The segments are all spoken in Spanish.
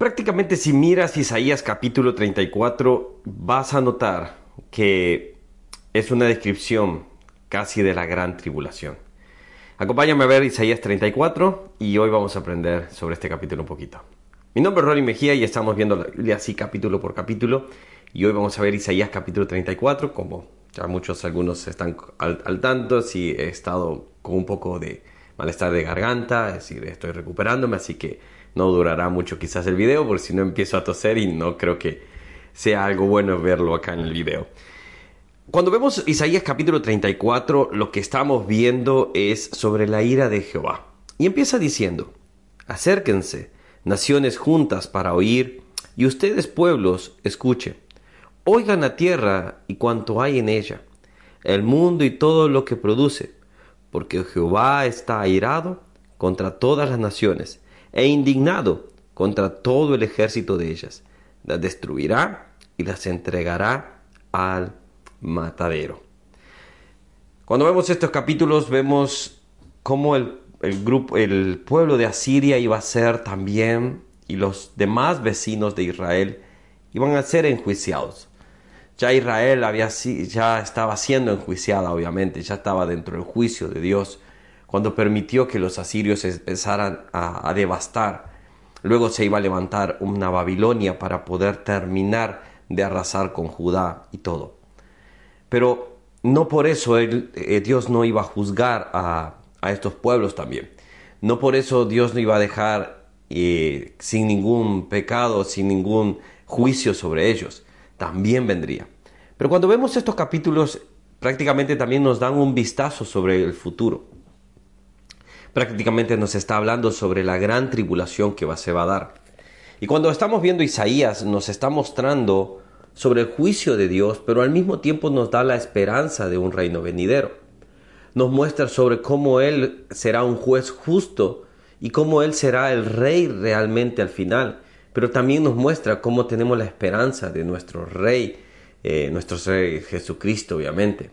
Prácticamente si miras Isaías capítulo 34 vas a notar que es una descripción casi de la gran tribulación. Acompáñame a ver Isaías 34 y hoy vamos a aprender sobre este capítulo un poquito. Mi nombre es Ronnie Mejía y estamos viendo así capítulo por capítulo y hoy vamos a ver Isaías capítulo 34 como ya muchos algunos están al, al tanto si he estado con un poco de malestar de garganta, es decir, estoy recuperándome así que no durará mucho quizás el video, porque si no empiezo a toser y no creo que sea algo bueno verlo acá en el video. Cuando vemos Isaías capítulo 34, lo que estamos viendo es sobre la ira de Jehová. Y empieza diciendo, acérquense, naciones juntas para oír, y ustedes pueblos, escuchen. Oigan la tierra y cuanto hay en ella, el mundo y todo lo que produce, porque Jehová está airado contra todas las naciones e indignado contra todo el ejército de ellas. Las destruirá y las entregará al matadero. Cuando vemos estos capítulos vemos cómo el, grupo, el pueblo de Asiria iba a ser también y los demás vecinos de Israel iban a ser enjuiciados. Ya Israel había, ya estaba siendo enjuiciada, obviamente, ya estaba dentro del juicio de Dios cuando permitió que los asirios empezaran a, devastar. Luego se iba a levantar una Babilonia para poder terminar de arrasar con Judá y todo. Pero no por eso eh, Dios no iba a juzgar a, estos pueblos también. No por eso Dios no iba a dejar eh, sin ningún pecado, sin ningún juicio sobre ellos. También vendría. Pero cuando vemos estos capítulos, prácticamente también nos dan un vistazo sobre el futuro prácticamente nos está hablando sobre la gran tribulación que se va a dar. Y cuando estamos viendo Isaías nos está mostrando sobre el juicio de Dios, pero al mismo tiempo nos da la esperanza de un reino venidero. Nos muestra sobre cómo Él será un juez justo y cómo Él será el rey realmente al final, pero también nos muestra cómo tenemos la esperanza de nuestro rey, eh, nuestro rey Jesucristo, obviamente.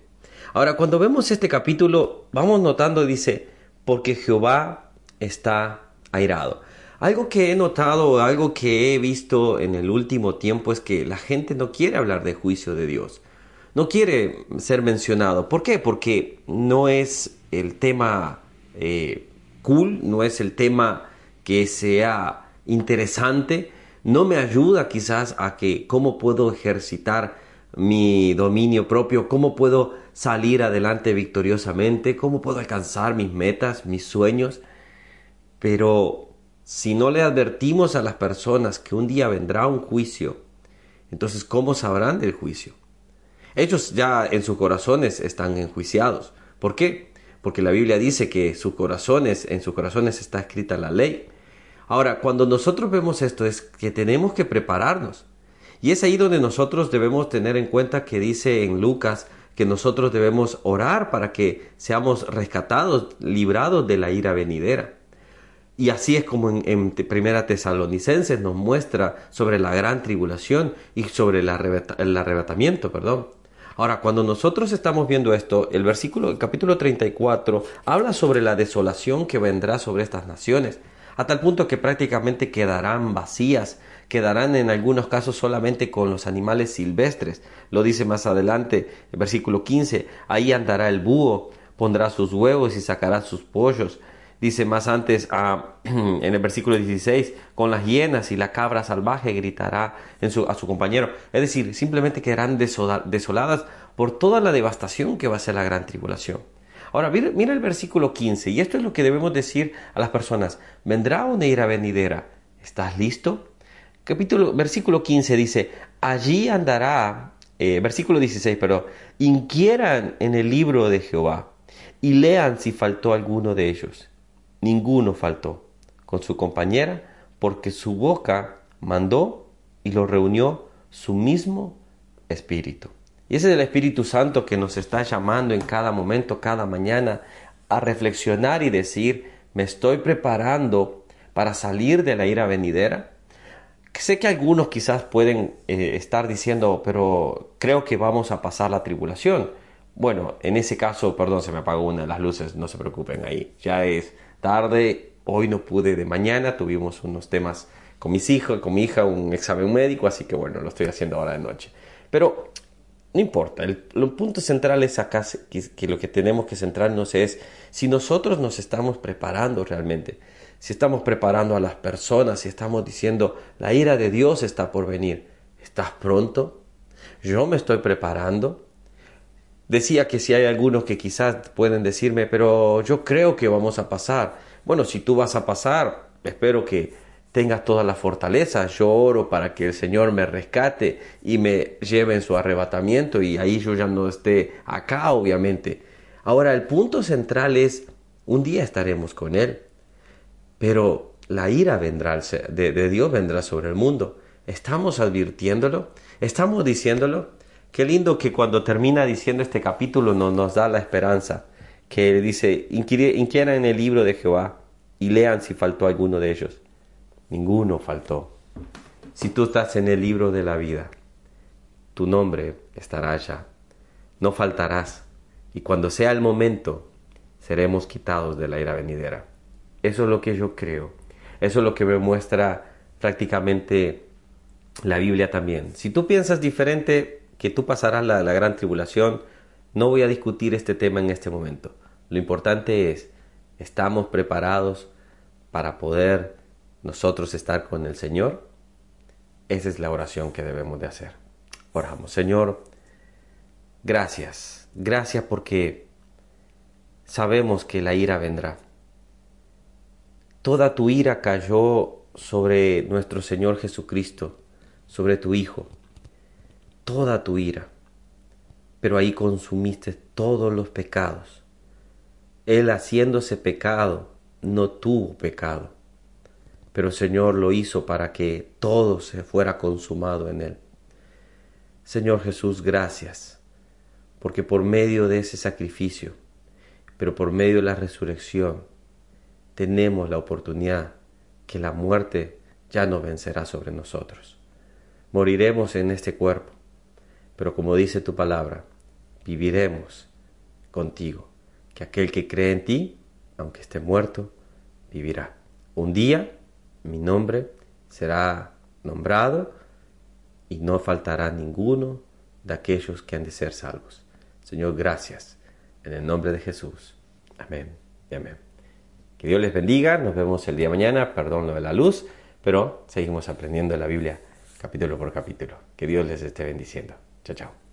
Ahora, cuando vemos este capítulo, vamos notando, dice, porque Jehová está airado. Algo que he notado, algo que he visto en el último tiempo es que la gente no quiere hablar de juicio de Dios. No quiere ser mencionado. ¿Por qué? Porque no es el tema eh, cool, no es el tema que sea interesante. No me ayuda quizás a que cómo puedo ejercitar mi dominio propio, cómo puedo salir adelante victoriosamente, cómo puedo alcanzar mis metas, mis sueños. Pero si no le advertimos a las personas que un día vendrá un juicio, entonces ¿cómo sabrán del juicio? Ellos ya en sus corazones están enjuiciados. ¿Por qué? Porque la Biblia dice que sus corazones, en sus corazones está escrita la ley. Ahora, cuando nosotros vemos esto es que tenemos que prepararnos. Y es ahí donde nosotros debemos tener en cuenta que dice en Lucas que nosotros debemos orar para que seamos rescatados, librados de la ira venidera. Y así es como en, Primera Tesalonicenses nos muestra sobre la gran tribulación y sobre el, arrebatamiento, perdón. Ahora, cuando nosotros estamos viendo esto, el versículo, el capítulo 34, habla sobre la desolación que vendrá sobre estas naciones, a tal punto que prácticamente quedarán vacías, quedarán en algunos casos solamente con los animales silvestres. Lo dice más adelante, el versículo 15, ahí andará el búho, pondrá sus huevos y sacará sus pollos. Dice más antes ah, en el versículo 16, con las hienas y la cabra salvaje gritará a su compañero. Es decir, simplemente quedarán desoladas por toda la devastación que va a ser la gran tribulación. Ahora, mira, el versículo 15, y esto es lo que debemos decir a las personas. Vendrá una ira venidera. ¿Estás listo? capítulo, versículo 15 dice, allí andará, eh, versículo 16, pero inquieran en el libro de Jehová y lean si faltó alguno de ellos. Ninguno faltó con su compañera, porque su boca mandó y lo reunió su mismo espíritu. Y ese es el Espíritu Santo que nos está llamando en cada momento, cada mañana, a reflexionar y decir, me estoy preparando para salir de la ira venidera Sé que algunos quizás pueden eh, estar diciendo, pero creo que vamos a pasar la tribulación. Bueno, en ese caso, perdón, se me apagó una de las luces, no se preocupen ahí. Ya es tarde, hoy no pude de mañana, tuvimos unos temas con mis hijos, con mi hija un examen médico, así que bueno, lo estoy haciendo ahora de noche. Pero no importa, el, punto central es acá que, lo que tenemos que centrarnos es si nosotros nos estamos preparando realmente, si estamos preparando a las personas, si estamos diciendo la ira de Dios está por venir, ¿estás pronto? Yo me estoy preparando. Decía que si hay algunos que quizás pueden decirme, pero yo creo que vamos a pasar. Bueno, si tú vas a pasar, espero que tengas toda la fortaleza. Yo oro para que el Señor me rescate y me lleve en su arrebatamiento y ahí yo ya no esté acá, obviamente. Ahora, el punto central es, un día estaremos con Él, pero la ira vendrá de, Dios vendrá sobre el mundo. ¿Estamos advirtiéndolo? ¿Estamos diciéndolo? Qué lindo que cuando termina diciendo este capítulo no, nos da la esperanza, que dice, inquieran en el libro de Jehová y lean si faltó alguno de ellos ninguno faltó. Si tú estás en el libro de la vida, tu nombre estará allá, no faltarás, y cuando sea el momento, seremos quitados de la ira venidera. Eso es lo que yo creo, eso es lo que me muestra prácticamente la Biblia también. Si tú piensas diferente, que tú pasarás la, la gran tribulación, no voy a discutir este tema en este momento. Lo importante es, estamos preparados para poder nosotros estar con el Señor, esa es la oración que debemos de hacer. Oramos, Señor, gracias, gracias porque sabemos que la ira vendrá. Toda tu ira cayó sobre nuestro Señor Jesucristo, sobre tu Hijo, toda tu ira, pero ahí consumiste todos los pecados. Él haciéndose pecado, no tuvo pecado pero Señor lo hizo para que todo se fuera consumado en Él. Señor Jesús, gracias, porque por medio de ese sacrificio, pero por medio de la resurrección, tenemos la oportunidad que la muerte ya no vencerá sobre nosotros. Moriremos en este cuerpo, pero como dice tu palabra, viviremos contigo, que aquel que cree en ti, aunque esté muerto, vivirá. Un día mi nombre será nombrado y no faltará ninguno de aquellos que han de ser salvos. Señor, gracias. En el nombre de Jesús. Amén amén. Que Dios les bendiga. Nos vemos el día de mañana. Perdón lo de la luz, pero seguimos aprendiendo la Biblia capítulo por capítulo. Que Dios les esté bendiciendo. Chao, chao.